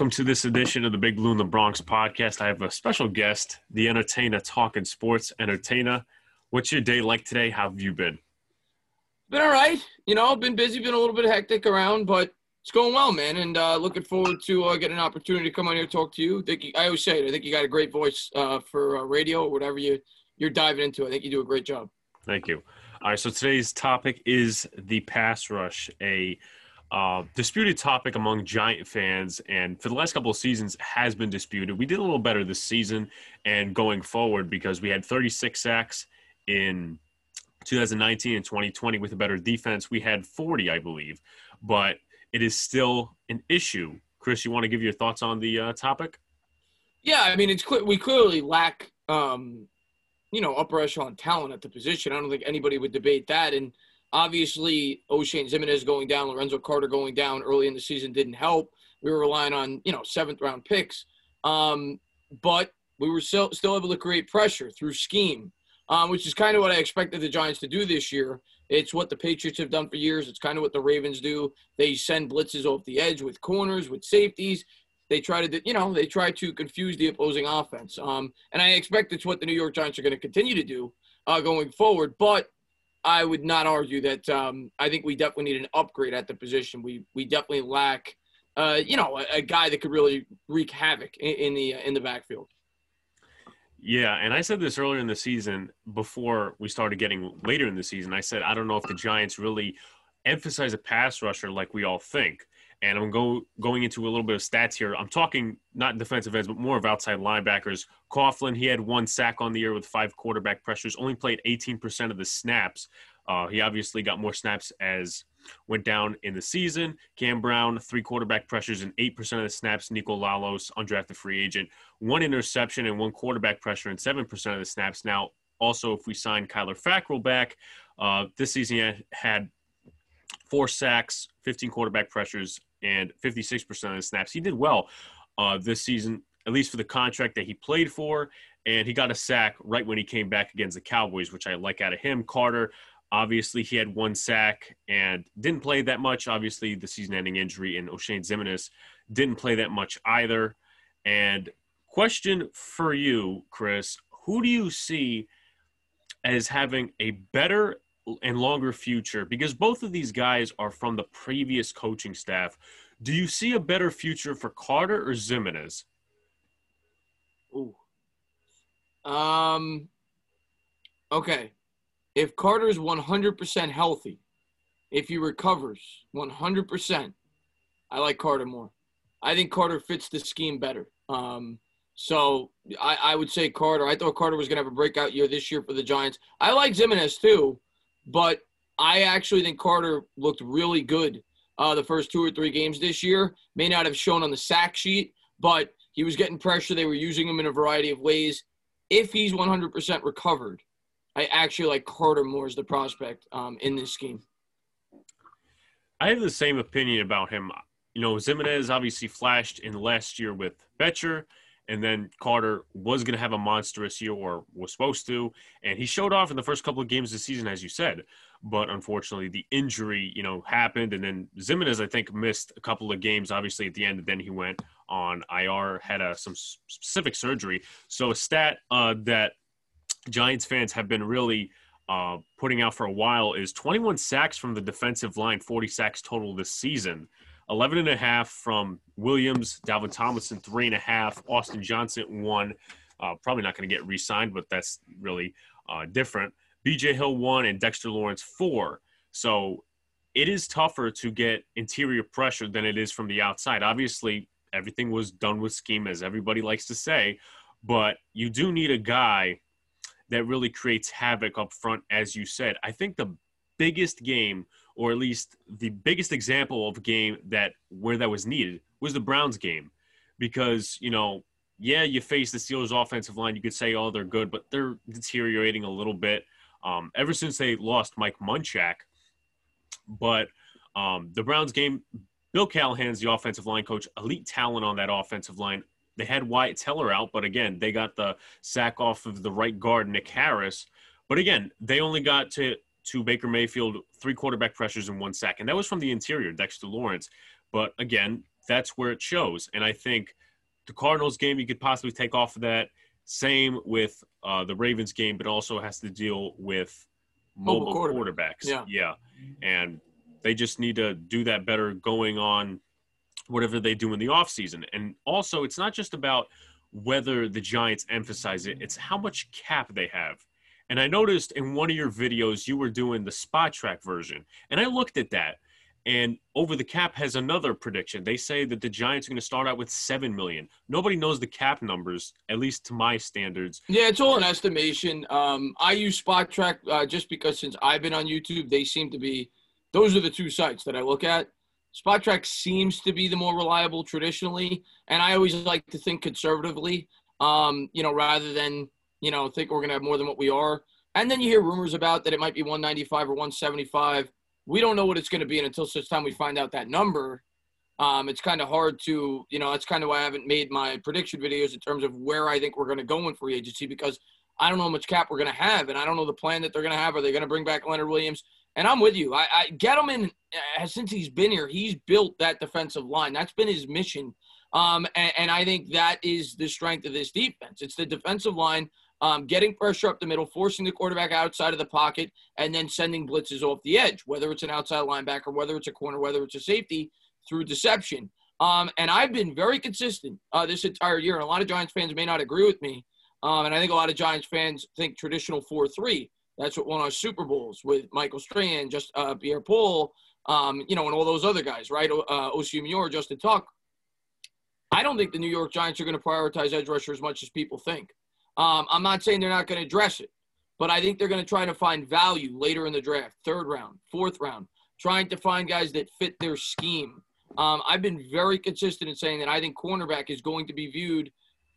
welcome to this edition of the Big Blue in the Bronx podcast. I have a special guest, the entertainer talking sports entertainer. What's your day like today? How have you been? Been all right. You know, been busy, been a little bit hectic around, but it's going well, man. And uh, looking forward to uh, getting an opportunity to come on here and talk to you. I, think you, I always say it. I think you got a great voice uh, for uh, radio or whatever you you're diving into. I think you do a great job. Thank you. All right. So today's topic is the pass rush, a uh, disputed topic among Giant fans, and for the last couple of seasons has been disputed. We did a little better this season and going forward because we had 36 sacks in 2019 and 2020 with a better defense. We had 40, I believe, but it is still an issue. Chris, you want to give your thoughts on the uh, topic? Yeah, I mean, it's clear we clearly lack, um, you know, upper echelon talent at the position. I don't think anybody would debate that, and Obviously, Oshane Ximines going down, Lorenzo Carter going down early in the season didn't help. We were relying on, you know, seventh round picks. Um, but we were still, still able to create pressure through scheme, um, which is kind of what I expected the Giants to do this year. It's what the Patriots have done for years. It's kind of what the Ravens do. They send blitzes off the edge with corners, with safeties. They try to, you know, they try to confuse the opposing offense. Um, and I expect it's what the New York Giants are going to continue to do uh, going forward. But I would not argue that. Um, I think we definitely need an upgrade at the position. We we definitely lack, uh, you know, a, a, guy that could really wreak havoc in, in the in the backfield. Yeah, and I said this earlier in the season before we started getting later in the season. I said I don't know if the Giants really emphasize a pass rusher like we all think. And I'm go, going into a little bit of stats here. I'm talking not defensive ends, but more of outside linebackers. Coughlin, he had one sack on the year with five quarterback pressures, only played 18% of the snaps. Uh, he obviously got more snaps as went down in the season. Cam Brown, three quarterback pressures and 8% of the snaps. Niko Lalos, undrafted free agent, one interception and one quarterback pressure and 7% of the snaps. Now, also, if we sign Kyler Fackrell back, uh, this season he had four sacks, 15 quarterback pressures, and 56% of the snaps. He did well uh, this season, at least for the contract that he played for. And he got a sack right when he came back against the Cowboys, which I like out of him. Carter, obviously, he had one sack and didn't play that much. Obviously, the season ending injury, and Oshane Ximines didn't play that much either. And question for you, Chris who do you see as having a better and longer future because both of these guys are from the previous coaching staff. Do you see a better future for Carter or Ximines? Ooh. Um. Okay. If Carter's 100% healthy, if he recovers 100%, I like Carter more. I think Carter fits the scheme better. Um, so I, I would say Carter. I thought Carter was going to have a breakout year this year for the Giants. I like Ximines too. But I actually think Carter looked really good uh, the first two or three games this year. May not have shown on the sack sheet, but he was getting pressure. They were using him in a variety of ways. If he's 100% recovered, I actually like Carter more as the prospect um, in this scheme. I have the same opinion about him. You know, Ximines obviously flashed in last year with Bettcher and then Carter was going to have a monstrous year or was supposed to, and he showed off in the first couple of games of the season, as you said. But unfortunately, the injury, you know, happened, and then Ximines, I think, missed a couple of games, obviously at the end, then he went on IR, had a, some specific surgery. So a stat uh, that Giants fans have been really uh, putting out for a while is 21 sacks from the defensive line, 40 sacks total this season. 11 and a half from Williams, Dalvin Tomlinson, three and a half, Austin Johnson, one. Uh, probably not going to get re signed, but that's really uh, different. BJ Hill, one, and Dexter Lawrence, four. So it is tougher to get interior pressure than it is from the outside. Obviously, everything was done with scheme, as everybody likes to say, but you do need a guy that really creates havoc up front, as you said. I think the biggest game or at least the biggest example of a game that where that was needed was the Browns game, because you know, yeah, you face the Steelers' offensive line. You could say, oh, they're good, but they're deteriorating a little bit. Um, ever since they lost Mike Munchak, but um, the Browns game, Bill Callahan's the offensive line coach, elite talent on that offensive line. They had Wyatt Teller out, but again, they got the sack off of the right guard, Nick Harris. But again, they only got to to Baker Mayfield, three quarterback pressures in one sack. And that was from the interior, Dexter Lawrence. But again, that's where it shows. And I think the Cardinals game you could possibly take off of that. Same with uh, the Ravens game, but also has to deal with mobile, mobile quarterbacks. Yeah. yeah. And they just need to do that better going on whatever they do in the offseason. And also, it's not just about whether the Giants emphasize it, it's how much cap they have. And I noticed in one of your videos, you were doing the Spotrac version. And I looked at that. And over the cap has another prediction. They say that the Giants are going to start out with seven million. Nobody knows the cap numbers, at least to my standards. Yeah, it's all an estimation. Um, I use Spotrac uh, just because since I've been on YouTube, they seem to be. Those are the two sites that I look at. Spotrac seems to be the more reliable traditionally, and I always like to think conservatively. Um, you know, rather than you know think we're going to have more than what we are. And then you hear rumors about that it might be 195 or 175 we don't know what it's going to be and until such time we find out that number. Um, it's kind of hard to, you know, that's kind of why I haven't made my prediction videos in terms of where I think we're going to go in free agency because I don't know how much cap we're going to have, and I don't know the plan that they're going to have. Are they going to bring back Leonard Williams? And I'm with you. I, I Gettleman, uh, since he's been here, he's built that defensive line. That's been his mission. Um, and, and I think that is the strength of this defense. It's the defensive line um, getting pressure up the middle, forcing the quarterback outside of the pocket, and then sending blitzes off the edge, whether it's an outside linebacker, whether it's a corner, whether it's a safety, through deception. Um, and I've been very consistent uh, this entire year, and a lot of Giants fans may not agree with me. Um, and I think a lot of Giants fans think traditional 4 3. That's what won our Super Bowls with Michael Strahan, just uh, Pierre Paul, um, you know, and all those other guys, right? Uh, Osi Umenyiora, Justin Tuck. I don't think the New York Giants are going to prioritize edge rusher as much as people think. Um, I'm not saying they're not going to address it, but I think they're going to try to find value later in the draft, third round, fourth round, trying to find guys that fit their scheme. Um, I've been very consistent in saying that I think cornerback is going to be viewed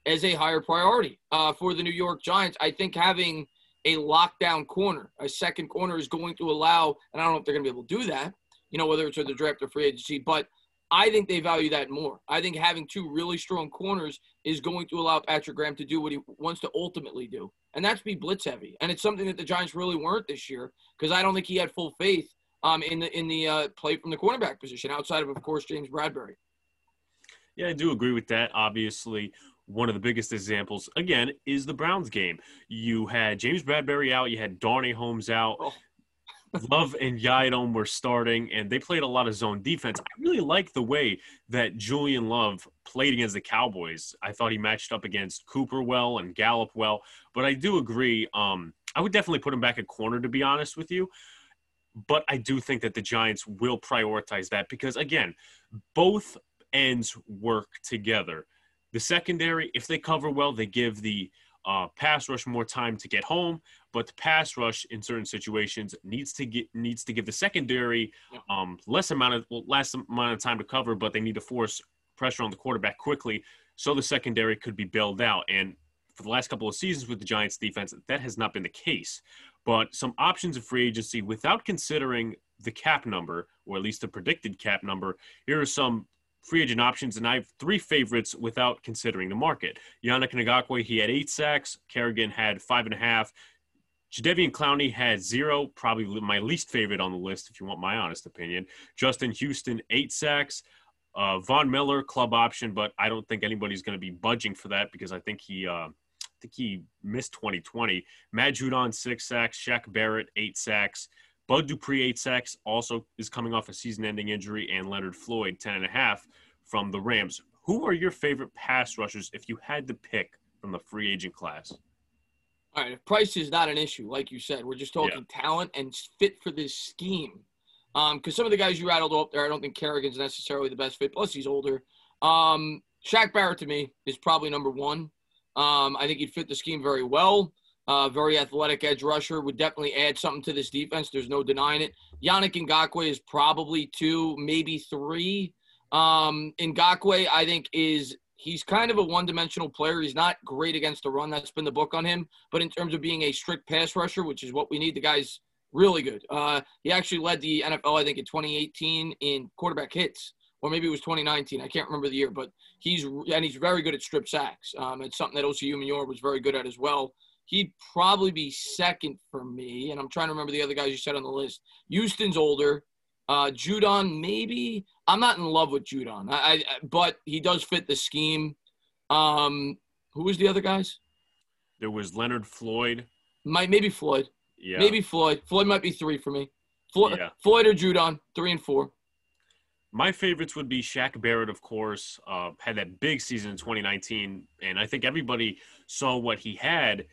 as a higher priority uh, for the New York Giants. I think having a lockdown corner, a second corner, is going to allow, and I don't know if they're going to be able to do that, you know, whether it's with the draft or free agency, but I think they value that more. I think having two really strong corners is going to allow Patrick Graham to do what he wants to ultimately do, and that's be blitz heavy. And it's something that the Giants really weren't this year because I don't think he had full faith um, in the in the uh, play from the cornerback position outside of, of course, James Bradberry. Yeah, I do agree with that. Obviously, one of the biggest examples again is the Browns game. You had James Bradberry out, you had Darnay Holmes out. Oh. Love and Yiadom were starting, and they played a lot of zone defense. I really like the way that Julian Love played against the Cowboys. I thought he matched up against Cooper well and Gallup well, but I do agree. Um, I would definitely put him back at corner, to be honest with you. But I do think that the Giants will prioritize that because, again, both ends work together. The secondary, if they cover well, they give the uh, pass rush more time to get home, but the pass rush in certain situations needs to get needs to give the secondary um, less amount of well, less amount of time to cover, but they need to force pressure on the quarterback quickly so the secondary could be bailed out. And for the last couple of seasons with the Giants defense, that has not been the case. But some options of free agency without considering the cap number, or at least the predicted cap number, here are some free agent options, and I have three favorites without considering the market. Yannick Ngakoue, he had eight sacks. Kerrigan had five and a half. Jadeveon Clowney had zero, probably my least favorite on the list, if you want my honest opinion. Justin Houston, eight sacks. Uh, Von Miller, club option, but I don't think anybody's going to be budging for that because I think he, uh, I think he missed 2020. Matt Judon, six sacks. Shaq Barrett, eight sacks. Bud Dupree, eight sacks, also is coming off a season-ending injury, and Leonard Floyd, ten and a half from the Rams. Who are your favorite pass rushers if you had to pick from the free agent class? All right, if price is not an issue, like you said, we're just talking yeah. talent and fit for this scheme. Um, because some of the guys you rattled up there, I don't think Kerrigan's necessarily the best fit. Plus, he's older. Um, Shaq Barrett to me is probably number one. Um, I think he'd fit the scheme very well. Uh, very athletic edge rusher would definitely add something to this defense. There's no denying it. Yannick Ngakoue is probably two, maybe three. Um, Ngakoue, I think, is he's kind of a one-dimensional player. He's not great against the run. That's been the book on him. But in terms of being a strict pass rusher, which is what we need, the guy's really good. Uh, he actually led the NFL, I think, in 2018 in quarterback hits, or maybe it was 2019. I can't remember the year, but he's and he's very good at strip sacks. Um, it's something that Osi Umenyiora was very good at as well. He'd probably be second for me, and I'm trying to remember the other guys you said on the list. Houston's older. Uh, Judon, maybe. I'm not in love with Judon, I, I, but he does fit the scheme. Um, who was the other guys? There was Leonard Floyd. Might maybe Floyd. Yeah. Maybe Floyd. Floyd might be three for me. Floyd, Yeah. Floyd or Judon, three and four. My favorites would be Shaq Barrett, of course. Uh, had that big season in 2019, and I think everybody saw what he had.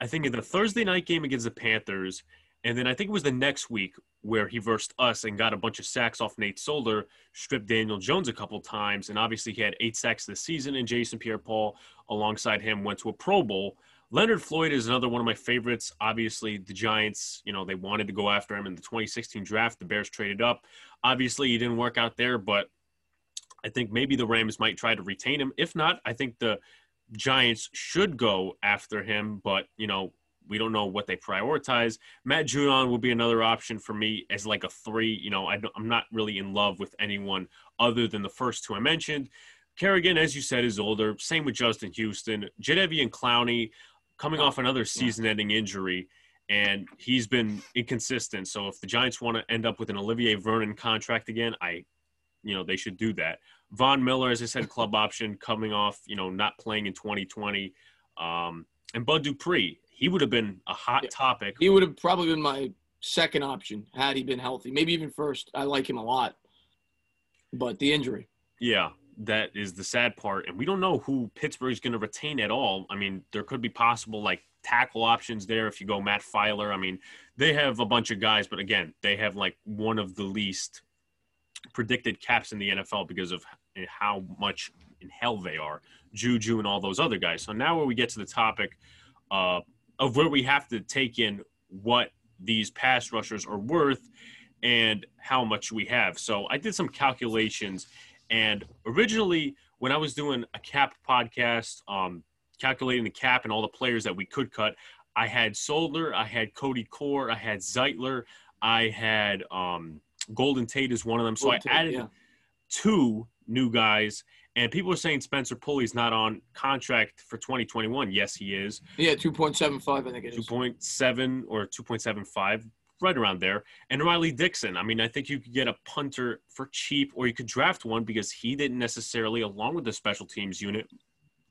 I think in the Thursday night game against the Panthers, and then I think it was the next week where he versed us and got a bunch of sacks off Nate Solder, stripped Daniel Jones a couple times, and obviously he had eight sacks this season. And Jason Pierre-Paul, alongside him, went to a Pro Bowl. Leonard Floyd is another one of my favorites. Obviously, the Giants, you know, they wanted to go after him in the 2016 draft. The Bears traded up. Obviously, he didn't work out there, but I think maybe the Rams might try to retain him. If not, I think the Giants should go after him, but, you know, we don't know what they prioritize. Matt Judon will be another option for me as like a three. You know, I, am not really in love with anyone other than the first two I mentioned. Kerrigan, as you said, is older. Same with Justin Houston. Jadeveon Clowney coming off another season-ending injury, and he's been inconsistent. So if the Giants want to end up with an Olivier Vernon contract again, I, you know, they should do that. Von Miller, as I said, club option coming off, you know, not playing in 2020, um, and Bud Dupree. He would have been a hot Yeah. topic. He would have probably been my second option had he been healthy. Maybe even first. I like him a lot. But the injury. Yeah, that is the sad part. And we don't know who Pittsburgh's going to retain at all. I mean, there could be possible like tackle options there if you go Matt Feiler. I mean, they have a bunch of guys, but again, they have like one of the least predicted caps in the NFL because of how much in hell they are. Juju and all those other guys. So now where we get to the topic uh, of where we have to take in what these pass rushers are worth and how much we have. So I did some calculations and originally, when I was doing a cap podcast, um, calculating the cap and all the players that we could cut, I had Solder, I had Cody Core, I had Zeitler, I had um, Golden Tate is one of them. So Golden I added yeah. two new guys. And people are saying Spencer Pulley's not on contract for 2021. Yes, he is. Yeah, 2.75, I think it is. 2.7 or 2.75, right around there. And Riley Dixon. I mean, I think you could get a punter for cheap, or you could draft one because he didn't necessarily, along with the special teams unit,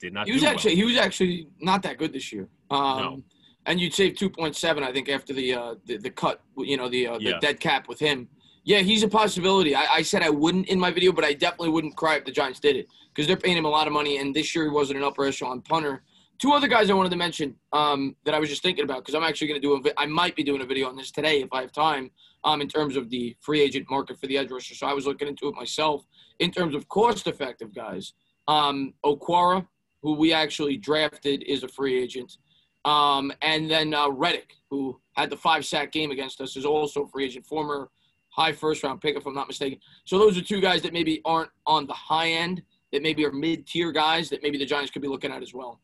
did not. He was do well. actually he was actually not that good this year. Um, No. And you'd save 2.7, I think, after the uh, the, the cut, you know, the uh, the Yeah. dead cap with him. Yeah, he's a possibility. I, I said I wouldn't in my video, but I definitely wouldn't cry if the Giants did it because they're paying him a lot of money, and this year he wasn't an upper echelon punter. Two other guys I wanted to mention um, that I was just thinking about because I'm actually going to do a vi- I might be doing a video on this today if I have time um, in terms of the free agent market for the edge rusher. So I was looking into it myself in terms of cost effective guys. Um, Okwara, who we actually drafted, is a free agent. Um, and then uh, Reddick, who had the five sack game against us, is also a free agent, former high first round pick, if I'm not mistaken. So those are two guys that maybe aren't on the high end, that maybe are mid tier guys that maybe the Giants could be looking at as well.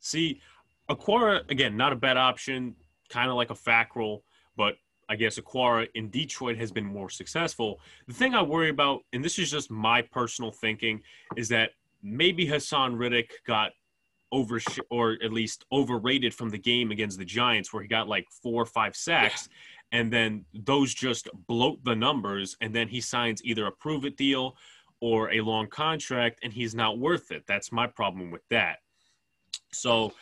See, Okwara again, not a bad option, kind of like a Fackrell, but I guess Okwara in Detroit has been more successful. The thing I worry about, and this is just my personal thinking, is that maybe Haason Reddick got over or at least overrated from the game against the Giants, where he got like four or five sacks. And then those just bloat the numbers, and then he signs either a prove it deal or a long contract, and he's not worth it. That's my problem with that. So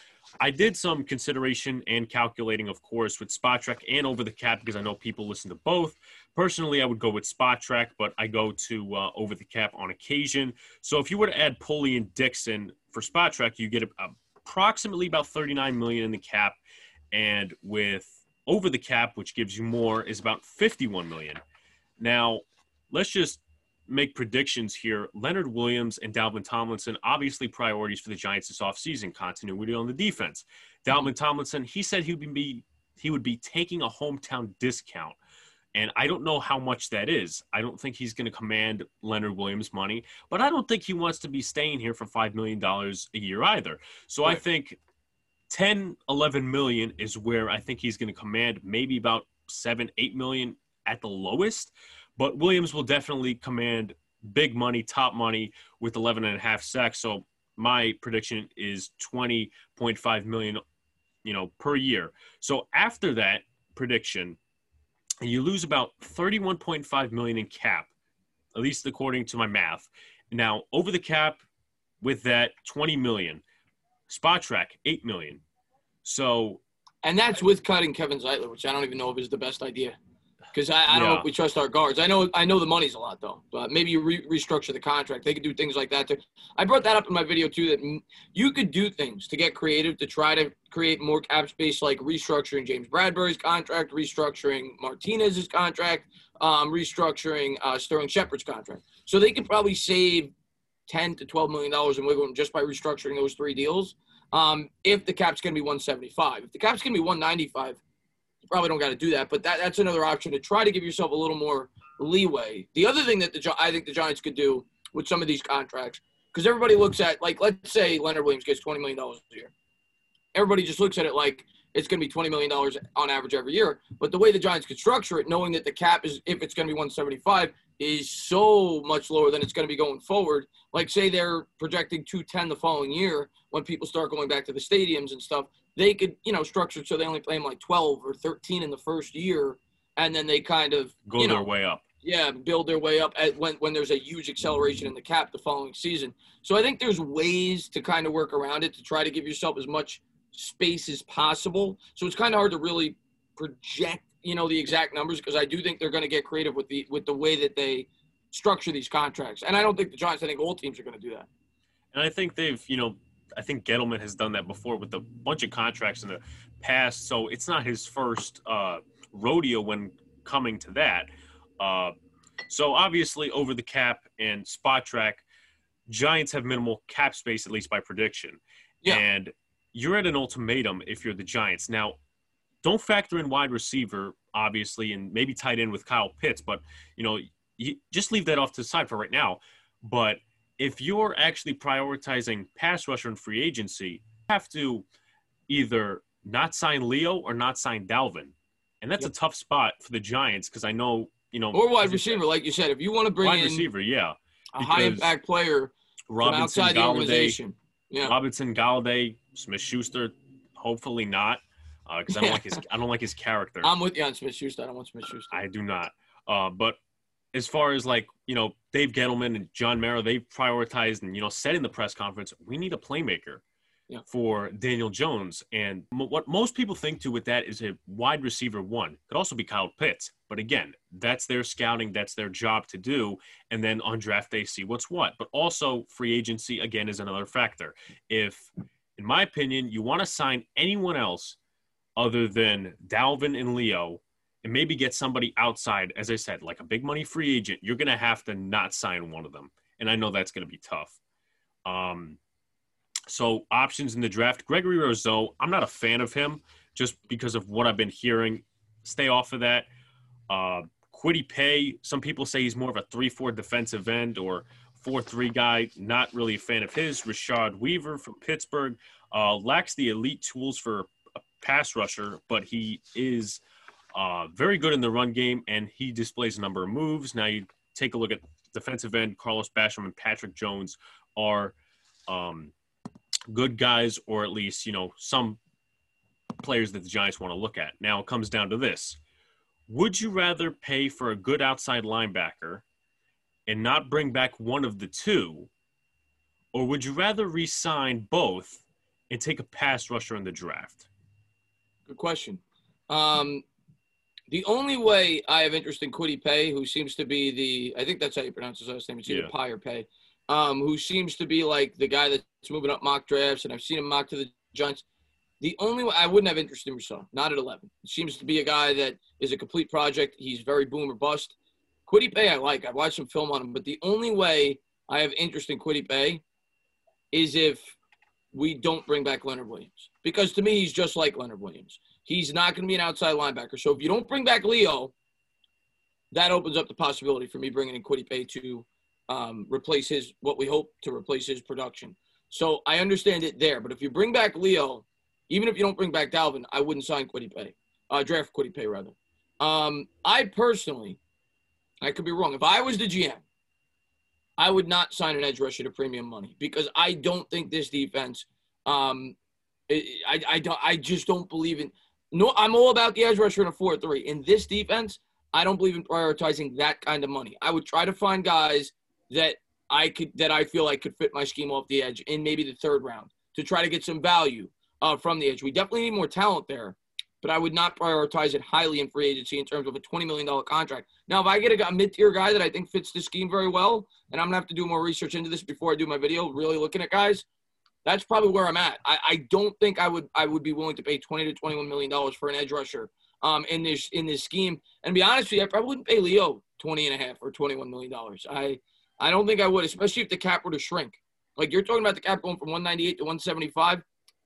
I did some consideration and calculating, of course, with Spotrac and Over the Cap because I know people listen to both. Personally, I would go with Spotrac, but I go to uh, Over the Cap on occasion. So if you were to add Pulley and Dixon for Spotrac, you get approximately about 39 million in the cap, and with Over the Cap, which gives you more, is about 51 million. Now, let's just make predictions here. Leonard Williams and Dalvin Tomlinson, obviously priorities for the Giants this offseason, continuity on the defense. Dalvin Tomlinson, he said he would be he would be taking a hometown discount. And I don't know how much that is. I don't think he's going to command Leonard Williams money, but I don't think he wants to be staying here for $5 million a year either. So I think 10, 11 million is where I think he's going to command maybe about 7, 8 million at the lowest. But Williams will definitely command big money, top money with 11 and a half sacks. So my prediction is 20.5 million, you know, per year. So after that prediction, you lose about 31.5 million in cap, at least according to my math. Now, over the cap with that 20 million, Spotrac 8 million. So, and that's with cutting Kevin Zeitler, which I don't even know if is the best idea because I, I, don't know if we trust our guards. I know I know the money's a lot though, but maybe you re- restructure the contract. They could do things like that too. I brought that up in my video too that you could do things to get creative to try to create more cap space, like restructuring James Bradberry's contract, restructuring Martinez's contract, um, restructuring uh, Sterling Shepard's contract. So they could probably save ten to twelve million dollars in wiggle room just by restructuring those three deals. Um, if the cap's going to be 175, if the cap's going to be 195 you probably don't got to do that, but that, that's another option to try to give yourself a little more leeway. The other thing that the I think the Giants could do with some of these contracts, because everybody looks at like let's say Leonard Williams gets twenty million dollars a year, everybody just looks at it like it's going to be twenty million dollars on average every year. But the way the Giants could structure it, knowing that the cap is if it's going to be one seventy five, is so much lower than it's going to be going forward. Like say they're projecting two ten the following year when people start going back to the stadiums and stuff they could, you know, structure it so they only play them like 12 or 13 in the first year, and then they kind of go you know, their way up. Yeah, build their way up at when when there's a huge acceleration in the cap the following season. So I think there's ways to kind of work around it to try to give yourself as much space as possible. So it's kind of hard to really project, you know, the exact numbers because I do think they're going to get creative with the with the way that they structure these contracts. And I don't think the Giants. I think all teams are going to do that. And I think they've, you know, I think Gettleman has done that before with a bunch of contracts in the past. So it's not his first uh, rodeo when coming to that. Uh, so obviously, over the cap and Spotrac, Giants have minimal cap space, at least by prediction. Yeah. And you're at an ultimatum if you're the Giants. Now, don't factor in wide receiver, obviously, and maybe tight end with Kyle Pitts, but you know, you just leave that off to the side for right now. But if you're actually prioritizing pass rusher and free agency, you have to either not sign Leo or not sign Dalvin. And that's yep. a tough spot for the Giants because I know, you know, or wide receiver, like you said, if you want to bring wide in receiver, yeah, a high impact player Robinson, outside Golladay, the organization. Yeah. Robinson, Golladay, Smith Schuster, hopefully not, because uh, I don't like his I don't like his character. I'm with you on Smith Schuster. I don't want Smith Schuster. I do not. Uh, but as far as like you know Dave Gettleman and John Mara, they've prioritized and you know said in the press conference, we need a playmaker yeah. for Daniel Jones. And m- what most people think to with that is a wide receiver one could also be Kyle Pitts. But again, that's their scouting, that's their job to do, and then on draft day see what's what. But also free agency again is another factor. If, in my opinion, you want to sign anyone else other than Dalvin and Leo and maybe get somebody outside, as I said, like a big money free agent, you're going to have to not sign one of them. And I know that's going to be tough. Um, so options in the draft, Gregory Rousseau, I'm not a fan of him just because of what I've been hearing. Stay off of that. Uh, Kwity Paye, some people say he's more of a 3-4 defensive end or 4-3 guy. Not really a fan of his. Rashad Weaver from Pittsburgh uh, lacks the elite tools for a pass rusher, but he is – uh, very good in the run game, and he displays a number of moves. Now you take a look at defensive end. Carlos Basham and Patrick Jones are um, good guys, or at least you know some players that the Giants want to look at. Now it comes down to this: Would you rather pay for a good outside linebacker and not bring back one of the two, or would you rather re-sign both and take a pass rusher in the draft? Good question. Um, the only way I have interest in Kwity Pay, who seems to be the, I think that's how you pronounce his last name. It's either yeah. Pye or Pay, um, who seems to be like the guy moving up mock drafts, and I've seen him mock to the Giants. The only way I wouldn't have interest in Rousseau, not at 11. seems to be a guy that is a complete project. He's very boom or bust. Kwity Paye, I like. I've watched some film on him, but the only way I have interest in Kwity Paye is if we don't bring back Leonard Williams. Because to me, he's just like Leonard Williams. He's not going to be an outside linebacker. So if you don't bring back Leo, that opens up the possibility for me bringing in Kwity Paye to um, replace his what we hope to replace his production. So I understand it there, but if you bring back Leo, even if you don't bring back Dalvin, I wouldn't sign Kwity Paye, uh, draft Kwity Paye rather. Um, I personally, I could be wrong. If I was the GM, I would not sign an edge rusher to premium money because I don't think this defense. Um, I, I, I don't I just don't believe in no, I'm all about the edge rusher in a 4 3. In this defense, I don't believe in prioritizing that kind of money. I would try to find guys that I could that I feel like could fit my scheme off the edge in maybe the third round to try to get some value uh, from the edge. We definitely need more talent there, but I would not prioritize it highly in free agency in terms of a $20 million contract. Now, if I get a, a mid tier guy that I think fits the scheme very well, and I'm going to have to do more research into this before I do my video, really looking at guys, that's probably where I'm at. I, I don't think I would I would be willing to pay 20 to 21 million dollars for an edge rusher um, in this in this scheme. And be honest with you, I probably wouldn't pay Leo 20 and a half or 21 million dollars. I I don't think I would, especially if the cap were to shrink. Like you're talking about the cap going from 198 to 175.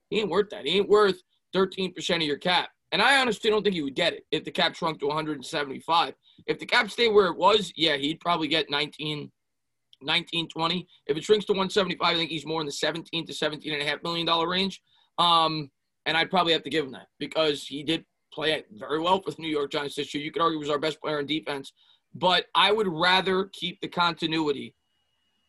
He ain't worth that. He ain't worth 13% of your cap. And I honestly don't think he would get it if the cap shrunk to 175. If the cap stayed where it was, yeah, he'd probably get 19, 19, 20. If it shrinks to 175, I think he's more in the 17 to 17 and a half million dollar range. Um, and I'd probably have to give him that because he did play very well for the New York Giants this year. You could argue he was our best player in defense, but I would rather keep the continuity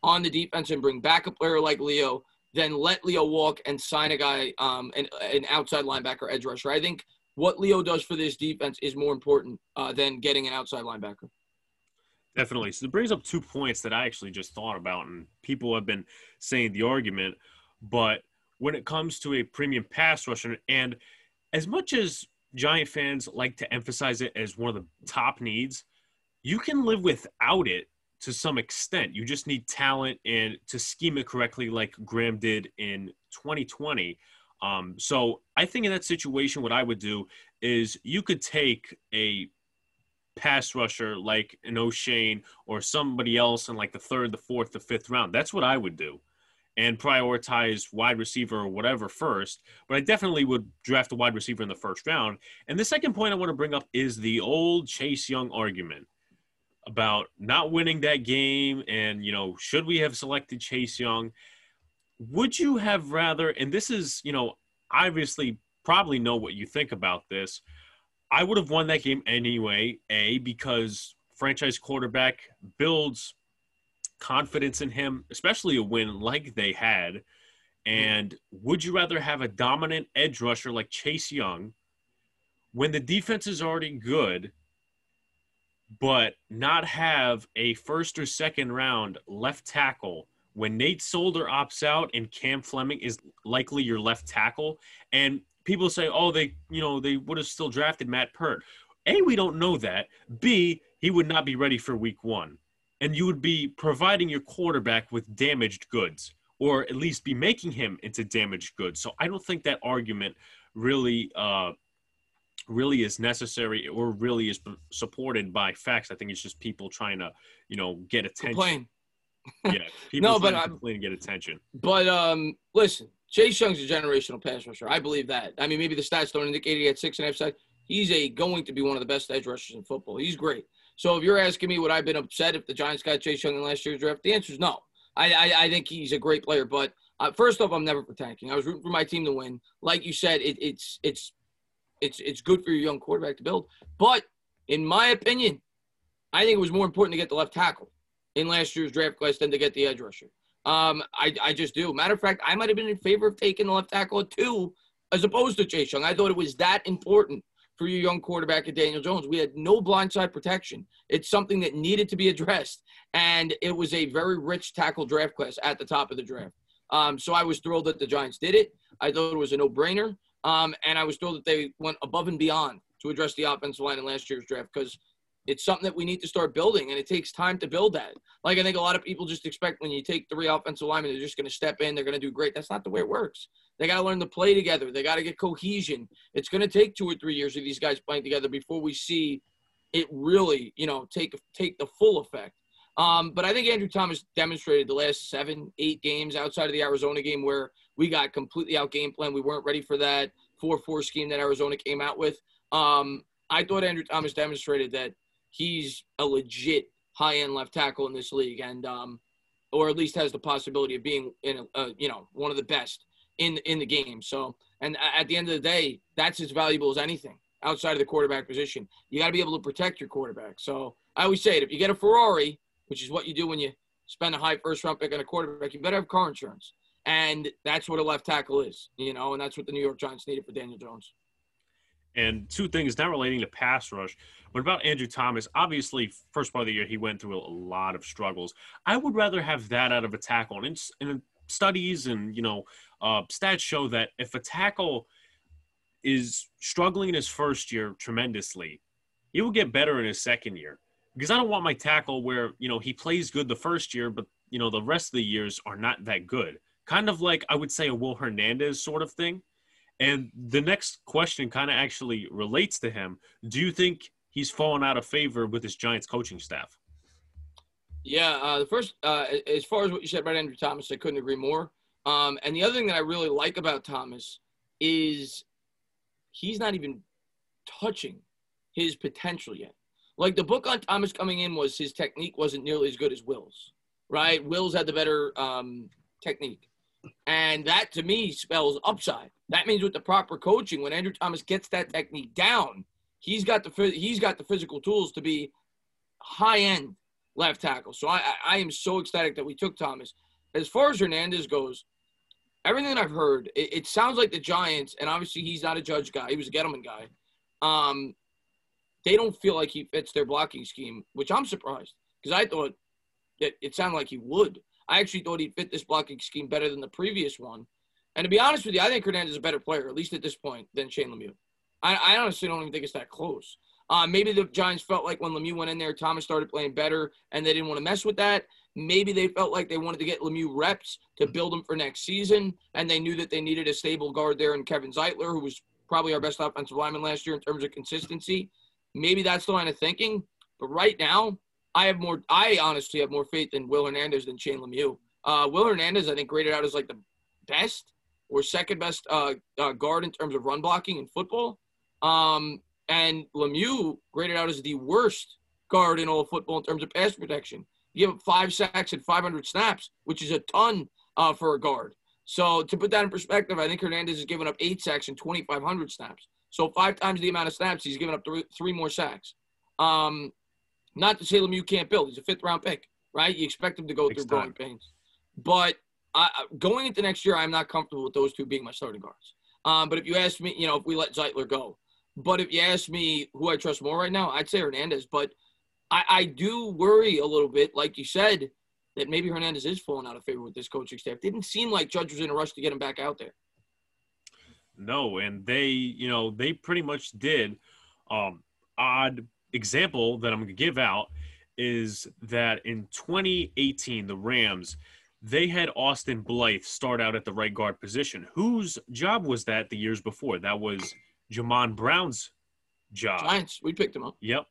on the defense and bring back a player like Leo than let Leo walk and sign a guy, um, an, an outside linebacker edge rusher. I think what Leo does for this defense is more important uh, than getting an outside linebacker. Definitely. So it brings up two points that I actually just thought about, and people have been saying the argument. But when it comes to a premium pass rusher, and as much as Giant fans like to emphasize it as one of the top needs, you can live without it to some extent. You just need talent and to scheme it correctly, like Graham did in 2020. Um, so I think in that situation, what I would do is you could take a pass rusher like an Oshane or somebody else in like the third, the fourth, the fifth round. That's what I would do and prioritize wide receiver or whatever first. But I definitely would draft a wide receiver in the first round. And the second point I want to bring up is the old Chase Young argument about not winning that game and, you know, should we have selected Chase Young? Would you have rather, and this is, you know, obviously probably know what you think about this. I would have won that game anyway, A, because franchise quarterback builds confidence in him, especially a win like they had. And would you rather have a dominant edge rusher like Chase Young when the defense is already good, but not have a first or second round left tackle when Nate Solder opts out and Cam Fleming is likely your left tackle? And people say, oh, they, you know, they would have still drafted Matt Peart. A, we don't know that. B, he would not be ready for week one and you would be providing your quarterback with damaged goods or at least be making him into damaged goods. So I don't think that argument really uh, really is necessary or really is supported by facts. I think it's just people trying to, you know, get attention. Complain. yeah, people no, but complain and get attention. But um, listen, Chase Young's a generational pass rusher. I believe that. I mean, maybe the stats don't indicate he had six and a half sacks. He's a going to be one of the best edge rushers in football. He's great. So if you're asking me would I've been upset if the Giants got Chase Young in last year's draft, the answer is no. I, I, I think he's a great player, but uh, first off, I'm never for tanking. I was rooting for my team to win. Like you said, it, it's it's it's it's good for your young quarterback to build. But in my opinion, I think it was more important to get the left tackle in last year's draft class than to get the edge rusher. Um, I, I just do. Matter of fact, I might have been in favor of taking the left tackle at two as opposed to Chase Young. I thought it was that important for your young quarterback at Daniel Jones. We had no blindside protection. It's something that needed to be addressed. And it was a very rich tackle draft class at the top of the draft. Um, so I was thrilled that the Giants did it. I thought it was a no brainer. Um, and I was thrilled that they went above and beyond to address the offensive line in last year's draft because it's something that we need to start building, and it takes time to build that. Like I think a lot of people just expect when you take three offensive linemen, they're just going to step in, they're going to do great. That's not the way it works. They got to learn to play together. They got to get cohesion. It's going to take two or three years of these guys playing together before we see it really, you know, take take the full effect. Um, but I think Andrew Thomas demonstrated the last seven, eight games outside of the Arizona game where we got completely out game plan. We weren't ready for that four-four scheme that Arizona came out with. Um, I thought Andrew Thomas demonstrated that he's a legit high end left tackle in this league, and um, or at least has the possibility of being in a, you know one of the best in in the game. So, and at the end of the day, that's as valuable as anything outside of the quarterback position. You got to be able to protect your quarterback. So I always say it: if you get a Ferrari, which is what you do when you spend a high first round pick on a quarterback, you better have car insurance. And that's what a left tackle is, you know, and that's what the New York Giants needed for Daniel Jones. And two things, not relating to pass rush, but about Andrew Thomas. Obviously, first part of the year, he went through a lot of struggles. I would rather have that out of a tackle. And, and studies and, you know, uh, stats show that if a tackle is struggling in his first year tremendously, he will get better in his second year. Because I don't want my tackle where, you know, he plays good the first year, but, you know, the rest of the years are not that good. Kind of like I would say a Will Hernandez sort of thing and the next question kind of actually relates to him. Do you think he's fallen out of favor with his Giants coaching staff? Yeah, uh, the first, uh, as far as what you said about Andrew Thomas, I couldn't agree more. Um, and the other thing that I really like about Thomas is he's not even touching his potential yet. Like the book on Thomas coming in was his technique wasn't nearly as good as Will's, right? Will's had the better um, technique. And that to me spells upside. That means with the proper coaching, when Andrew Thomas gets that technique down, he's got the he's got the physical tools to be high end left tackle. So I, I am so ecstatic that we took Thomas. As far as Hernandez goes, everything I've heard, it, it sounds like the Giants, and obviously he's not a judge guy. He was a Gettleman guy. Um, they don't feel like he fits their blocking scheme, which I'm surprised because I thought that it sounded like he would. I actually thought he'd fit this blocking scheme better than the previous one. And to be honest with you, I think Hernandez is a better player, at least at this point, than Shane Lemieux. I, I honestly don't even think it's that close. Uh, maybe the Giants felt like when Lemieux went in there, Thomas started playing better, and they didn't want to mess with that. Maybe they felt like they wanted to get Lemieux reps to build him for next season, and they knew that they needed a stable guard there in Kevin Zeitler, who was probably our best offensive lineman last year in terms of consistency. Maybe that's the line of thinking. But right now, I have more. I honestly have more faith in Will Hernandez than Shane Lemieux. Uh, Will Hernandez, I think, graded out as like the best or second best uh, uh, guard in terms of run blocking in football. Um, and Lemieux graded out as the worst guard in all football in terms of pass protection. You have five sacks and 500 snaps, which is a ton uh, for a guard. So to put that in perspective, I think Hernandez has given up eight sacks and 2,500 snaps. So five times the amount of snaps, he's given up three, three more sacks. Um, not to say Lemieux can't build; he's a fifth round pick, right? You expect him to go through growing pains, but I, going into next year, I'm not comfortable with those two being my starting guards. Um, but if you ask me, you know, if we let Zeitler go, but if you ask me who I trust more right now, I'd say Hernandez. But I, I do worry a little bit, like you said, that maybe Hernandez is falling out of favor with this coaching staff. Didn't seem like Judge was in a rush to get him back out there. No, and they, you know, they pretty much did. Um, odd example that I'm going to give out is that in 2018, the Rams they had Austin Blythe start out at the right guard position. Whose job was that the years before? That was Jamon Brown's job. Giants. We picked him up. Yep.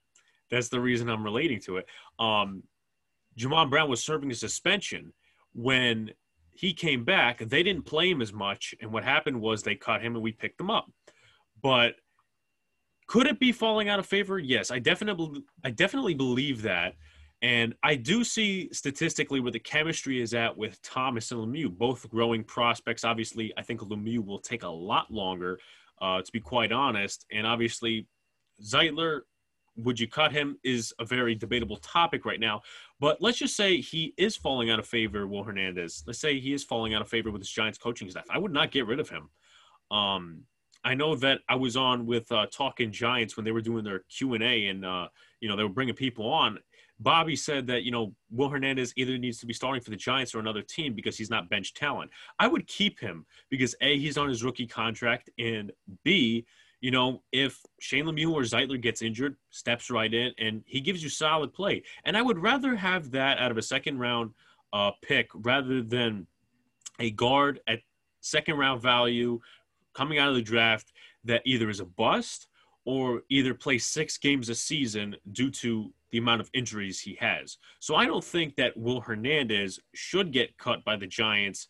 That's the reason I'm relating to it. Um, Jamon Brown was serving a suspension when he came back. They didn't play him as much, and what happened was they cut him and we picked him up. But could it be falling out of favor? Yes, I definitely, I definitely believe that. And I do see statistically where the chemistry is at with Thomas and Lemieux, both growing prospects. Obviously, I think Lemieux will take a lot longer, uh, to be quite honest. And obviously, Zeitler, would you cut him, is a very debatable topic right now. But let's just say he is falling out of favor, Will Hernandez. Let's say he is falling out of favor with his Giants coaching staff. I would not get rid of him. Um, I know that I was on with uh, Talking Giants when they were doing their Q and A, and uh, you know they were bringing people on, Bobby said that, you know, Will Hernandez either needs to be starting for the Giants or another team because he's not bench talent. I would keep him because A, he's on his rookie contract, and B, you know, if Shane Lemieux or Zeitler gets injured, steps right in and he gives you solid play. And I would rather have that out of a second round uh, pick rather than a guard at second round value coming out of the draft that either is a bust or either play six games a season due to the amount of injuries he has. So I don't think that Will Hernandez should get cut by the Giants.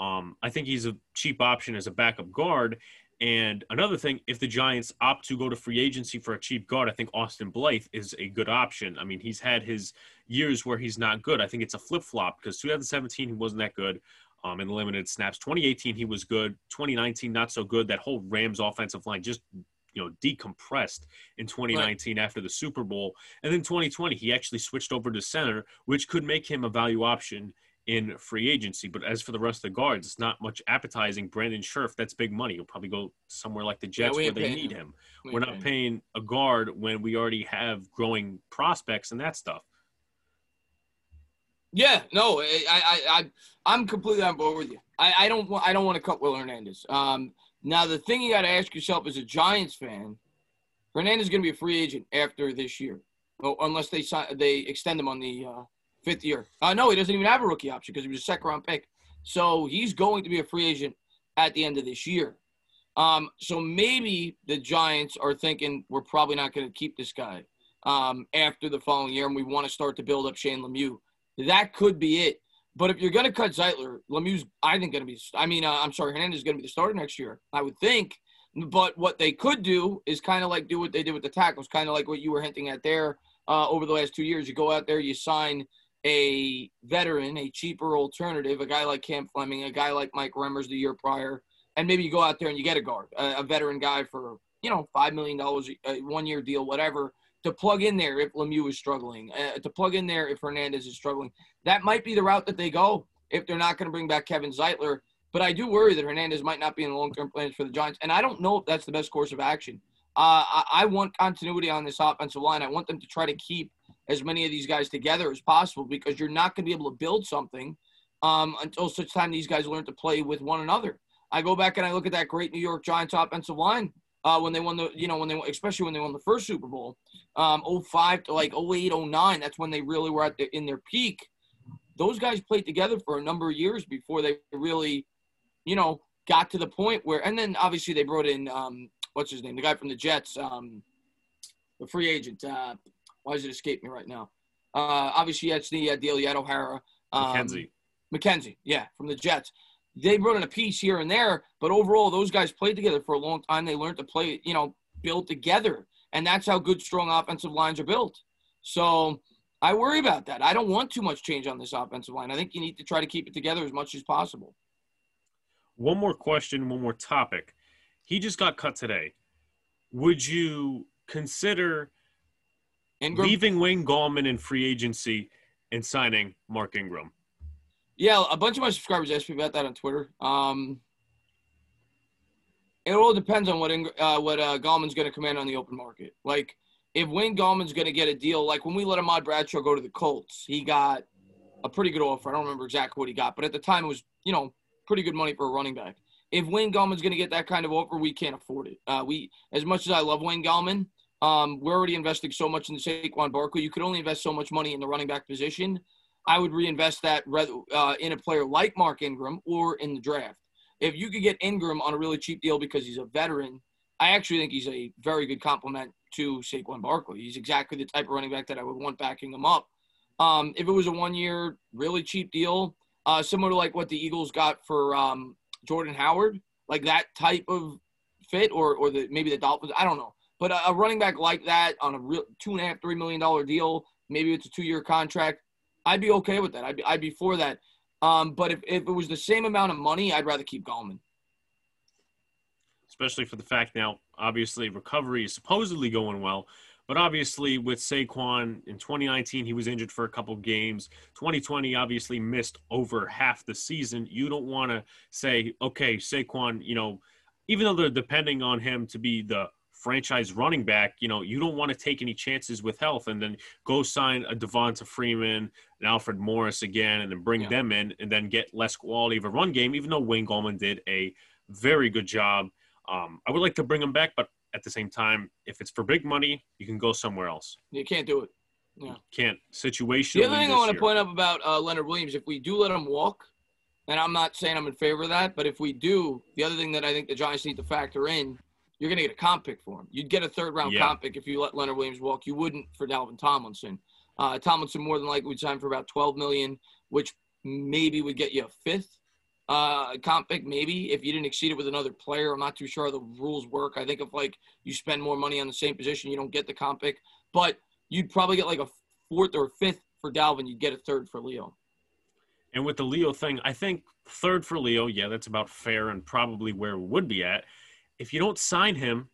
Um, I think he's a cheap option as a backup guard. And another thing, if the Giants opt to go to free agency for a cheap guard, I think Austin Blythe is a good option. I mean, he's had his years where he's not good. I think it's a flip flop because 2017 he wasn't that good um, in the limited snaps. 2018 he was good. 2019 not so good. That whole Rams offensive line just you know decompressed in 2019 right. after the Super Bowl, and then 2020 he actually switched over to center, which could make him a value option in free agency. But as for the rest of the guards, it's not much appetizing. Brandon Scherff, that's big money. He'll probably go somewhere like the Jets we where they need him. him. We We're not paying. a guard when we already have growing prospects and that stuff. Yeah, no, I, I, I, I'm completely on board with you. I, I don't, want, I don't want to cut Will Hernandez. Um, now the thing you got to ask yourself as a Giants fan, Hernandez is going to be a free agent after this year, well, unless they sign, they extend him on the uh, fifth year. Uh, no, he doesn't even have a rookie option because he was a second round pick. So he's going to be a free agent at the end of this year. Um, so maybe the Giants are thinking we're probably not going to keep this guy um, after the following year, and we want to start to build up Shane Lemieux. That could be it. But if you're going to cut Zeitler, Lemieux's, I think, going to be. I mean, uh, I'm sorry, Hernandez is going to be the starter next year. I would think. But what they could do is kind of like do what they did with the tackles, kind of like what you were hinting at there uh, over the last two years. You go out there, you sign a veteran, a cheaper alternative, a guy like Cam Fleming, a guy like Mike Remmers the year prior, and maybe you go out there and you get a guard, a, a veteran guy for you know five million dollars, a one year deal, whatever, to plug in there if Lemieux is struggling, uh, to plug in there if Hernandez is struggling. That might be the route that they go if they're not going to bring back Kevin Zeitler. But I do worry that Hernandez might not be in the long term plans for the Giants, and I don't know if that's the best course of action. Uh, I, I want continuity on this offensive line. I want them to try to keep as many of these guys together as possible because you're not going to be able to build something um, until such time these guys learn to play with one another. I go back and I look at that great New York Giants offensive line uh, when they won the, you know, when they, especially when they won the first Super Bowl, um, 05 to like 08, 09. That's when they really were at the, in their peak. Those guys played together for a number of years before they really, you know, got to the point where, and then obviously they brought in, um, what's his name, the guy from the Jets, um, the free agent. Uh, why does it escape me right now? Uh, obviously, that's the uh, deal. You had O'Hara. Um, McKenzie. McKenzie, yeah, from the Jets. They brought in a piece here and there, but overall, those guys played together for a long time. They learned to play, you know, build together, and that's how good, strong offensive lines are built. So I worry about that. I don't want too much change on this offensive line. I think you need to try to keep it together as much as possible. One more question, one more topic. He just got cut today. Would you consider Ingram, leaving Wayne Gallman in free agency and signing Mark Ingram? yeah, a bunch of my subscribers asked me about that on Twitter. Um, it all depends on what Ing- uh, what uh, Gallman's going to command on the open market. Like, if Wayne Gallman's going to get a deal, like when we let Ahmad Bradshaw go to the Colts, he got a pretty good offer. I don't remember exactly what he got, but at the time it was, you know, pretty good money for a running back. If Wayne Gallman's going to get that kind of offer, we can't afford it. Uh, we, as much as I love Wayne Gallman, um, we're already investing so much in Saquon Barkley. You could only invest so much money in the running back position. I would reinvest that uh, in a player like Mark Ingram or in the draft. If you could get Ingram on a really cheap deal because he's a veteran, I actually think he's a very good complement to Saquon Barkley. He's exactly the type of running back that I would want backing him up. Um, if it was a one-year, really cheap deal, uh, similar to like what the Eagles got for um, Jordan Howard, like that type of fit, or or the maybe the Dolphins, I don't know. But a, running back like that on a real two and a half, three million dollar deal, maybe it's a two-year contract. I'd be okay with that. I'd be, I'd be for that. Um, but if, if it was the same amount of money, I'd rather keep Gallman. especially for the fact now, obviously, recovery is supposedly going well. But obviously, with Saquon in 2019, he was injured for a couple games. 2020 obviously missed over half the season. You don't want to say, okay, Saquon, you know, even though they're depending on him to be the franchise running back, you know, you don't want to take any chances with health and then go sign a Devonta Freeman and Alfred Morris again and then bring Yeah. them in and then get less quality of a run game, even though Wayne Gallman did a very good job. Um, I would like to bring him back, but at the same time, if it's for big money, you can go somewhere else. You can't do it. Yeah. Can't situationally. The other thing I want to year. point out about uh, Leonard Williams, if we do let him walk, and I'm not saying I'm in favor of that, but if we do, the other thing that I think the Giants need to factor in, you're going to get a comp pick for him. You'd get a third round Yeah. comp pick if you let Leonard Williams walk. You wouldn't for Dalvin Tomlinson. Uh, Tomlinson more than likely would sign for about 12 million, which maybe would get you a fifth uh, comp pick, maybe if you didn't exceed it with another player. I'm not too sure how the rules work. I think if like you spend more money on the same position, you don't get the comp pick, but you'd probably get like a fourth or fifth for Dalvin. You'd get a third for Leo. And with the Leo thing, I think third for Leo, yeah, that's about fair and probably where we would be at. If you don't sign him,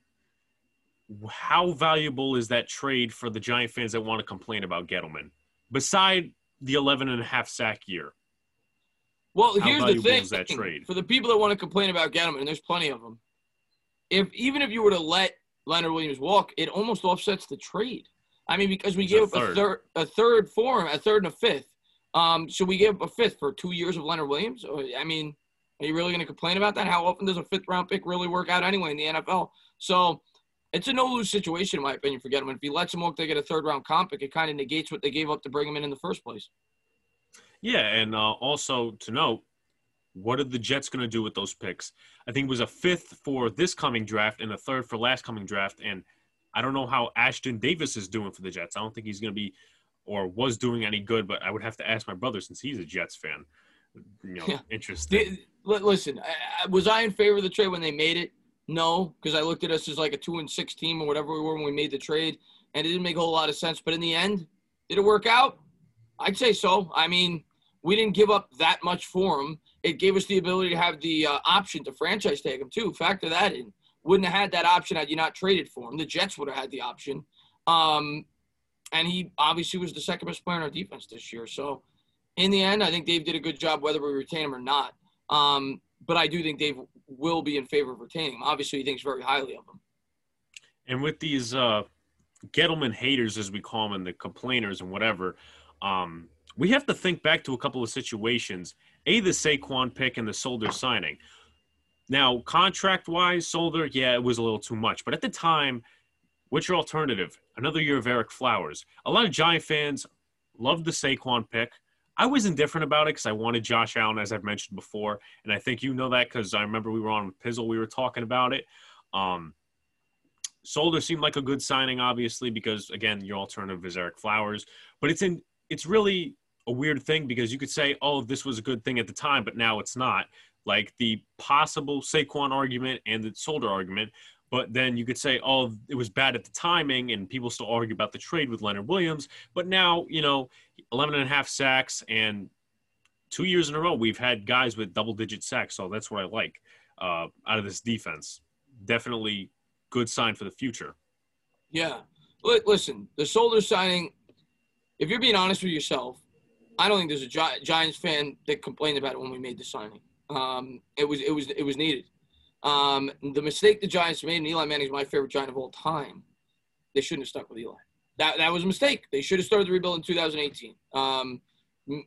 how valuable is that trade for the Giant fans that want to complain about Gettleman? Beside the 11 and a half sack year. Well, here's the thing that trade? for the people that want to complain about Gettleman, and there's plenty of them. If even if you were to let Leonard Williams walk, it almost offsets the trade. I mean, because we It's gave a up third. a third, a third for him, a third and a fifth. Um, so we gave up a fifth for two years of Leonard Williams. I mean, are you really going to complain about that? How often does a fifth round pick really work out anyway in the NFL? So it's a no lose situation, in my opinion, for Gettleman. If he lets him walk, they get a third round comp pick. It kind of negates what they gave up to bring him in in the first place. Yeah, and uh, also to note, what are the Jets going to do with those picks? I think it was a fifth for this coming draft and a third for last coming draft. And I don't know how Ashtyn Davis is doing for the Jets. I don't think he's going to be or was doing any good, but I would have to ask my brother since he's a Jets fan. You know, Yeah. interesting. Listen, was I in favor of the trade when they made it? No, because I looked at us as like a two and six team or whatever we were when we made the trade, and it didn't make a whole lot of sense. But in the end, did it work out? I'd say so. I mean, we didn't give up that much for him. It gave us the ability to have the uh, option to franchise tag him too. Factor that in. Wouldn't have had that option had you not traded for him. The Jets would have had the option. Um, and he obviously was the second best player on our defense this year. So in the end, I think Dave did a good job whether we retain him or not. Um, but I do think Dave will be in favor of retaining him. Obviously, he thinks very highly of him. And with these uh, Gettleman haters, as we call them, and the complainers and whatever, um, we have to think back to a couple of situations. A, the Saquon pick and the Solder signing. Now, contract wise, Solder, yeah, it was a little too much. But at the time, what's your alternative? Another year of Ereck Flowers. A lot of Giant fans loved the Saquon pick. I was indifferent about it because I wanted Josh Allen, as I've mentioned before. And I think you know that because I remember we were on with Pizzle, we were talking about it. Um, Solder seemed like a good signing, obviously, because again, your alternative is Ereck Flowers. But it's in it's really a weird thing because you could say, oh, this was a good thing at the time, but now it's not. Like the possible Saquon argument and the Solder argument. But then you could say, oh, it was bad at the timing, and people still argue about the trade with Leonard Williams. But now, you know, 11 and a half sacks, and two years in a row, we've had guys with double digit sacks. So that's what I like uh, out of this defense. Definitely good sign for the future. Yeah. Li- Listen, the Solder signing, if you're being honest with yourself, I don't think there's a Gi- Giants fan that complained about it when we made the signing. Um, it was it was it was needed. Um, the mistake the Giants made, and Eli Manning's my favorite Giant of all time. They shouldn't have stuck with Eli. That that was a mistake. They should have started the rebuild in 2018. Um,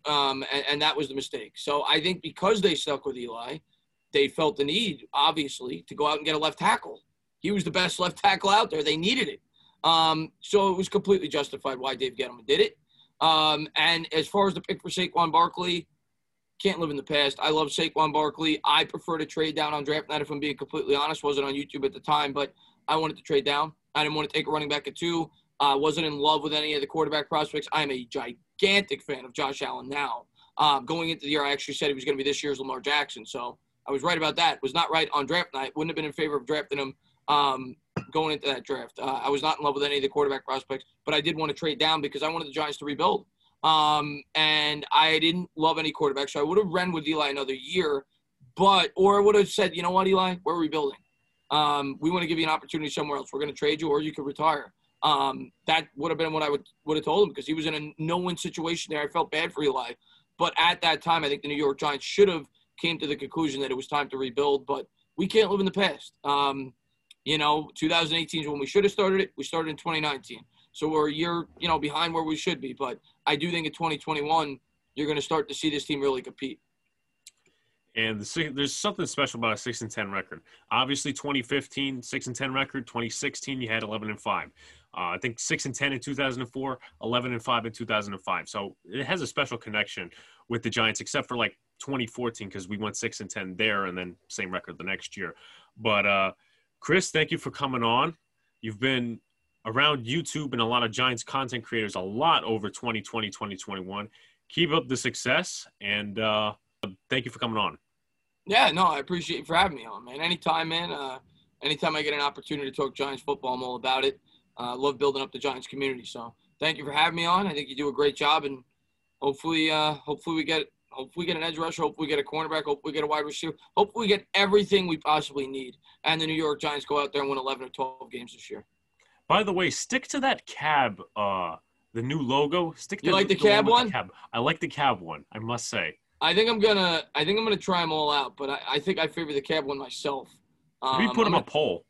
um, and, and that was the mistake. So I think because they stuck with Eli, they felt the need, obviously, to go out and get a left tackle. He was the best left tackle out there. They needed it. Um, so it was completely justified why Dave Gettleman did it. Um, and as far as the pick for Saquon Barkley, can't live in the past. I love Saquon Barkley. I prefer to trade down on draft night, if I'm being completely honest. Wasn't on YouTube at the time, but I wanted to trade down. I didn't want to take a running back at two. I uh, wasn't in love with any of the quarterback prospects. I'm a gigantic fan of Josh Allen now. Um, going into the year, I actually said he was going to be this year's Lamar Jackson. So I was right about that. Was not right on draft night. Wouldn't have been in favor of drafting him um, going into that draft. Uh, I was not in love with any of the quarterback prospects, but I did want to trade down because I wanted the Giants to rebuild. Um, and I didn't love any quarterback, so I would have ran with Eli another year, but or I would have said, you know what, Eli, we're rebuilding. Um, we want to give you an opportunity somewhere else. We're going to trade you, or you could retire. Um, that would have been what I would would have told him because he was in a no-win situation there. I felt bad for Eli, but at that time, I think the New York Giants should have came to the conclusion that it was time to rebuild. But we can't live in the past. Um, you know, 2018 is when we should have started it. We started in 2019, so we're a year, you know, behind where we should be. But I do think in 2021, you're going to start to see this team really compete. And the, there's something special about a six and ten record. Obviously, 2015 six and ten record. 2016 you had 11 and five. Uh, I think six and ten in 2004, 11 and five in 2005. So it has a special connection with the Giants, except for like 2014 because we went six and ten there, and then same record the next year. But uh, Chris, thank you for coming on. You've been around YouTube and a lot of Giants content creators a lot over 2020, 2021. Keep up the success, and uh, thank you for coming on. Yeah, no, I appreciate you for having me on, man. Anytime, man. Uh, anytime I get an opportunity to talk Giants football, I'm all about it. I uh, love building up the Giants community. So thank you for having me on. I think you do a great job, and hopefully, uh, hopefully we get hopefully we get an edge rusher, hopefully we get a cornerback, hopefully we get a wide receiver, hopefully we get everything we possibly need, and the New York Giants go out there and win 11 or 12 games this year. By the way, stick to that cab. Uh, the new logo. Stick to You like the one cab one? cab. I like the cab one. I must say. I think I'm gonna. I think I'm gonna try them all out, but I, I think I favor the cab one myself. Um, we put him a poll.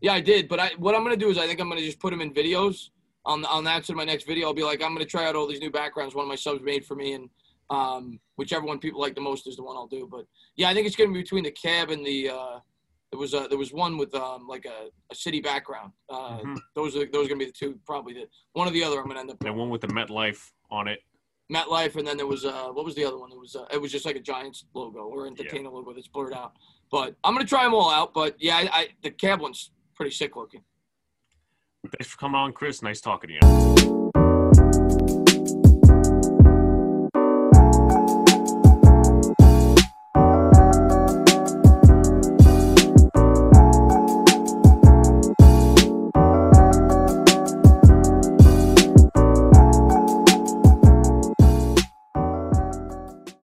Yeah, I did, but I what I'm gonna do is I think I'm gonna just put them in videos. On on that to my next video, I'll be like, I'm gonna try out all these new backgrounds. One of my subs made for me, and um, whichever one people like the most is the one I'll do. But yeah, I think it's gonna be between the cab and the. Uh, there was a, there was one with um, like a, a city background. Uh, Mhm. Those are those are gonna be the two probably. The, one or the other I'm gonna end up. And one with the MetLife on it. MetLife, and then there was uh, what was the other one? It was uh, it was just like a Giants logo or Entertainer logo that's blurred out. But I'm gonna try them all out. But yeah, I, I the cab one's pretty sick looking. Thanks for coming on, Chris. Nice talking to you.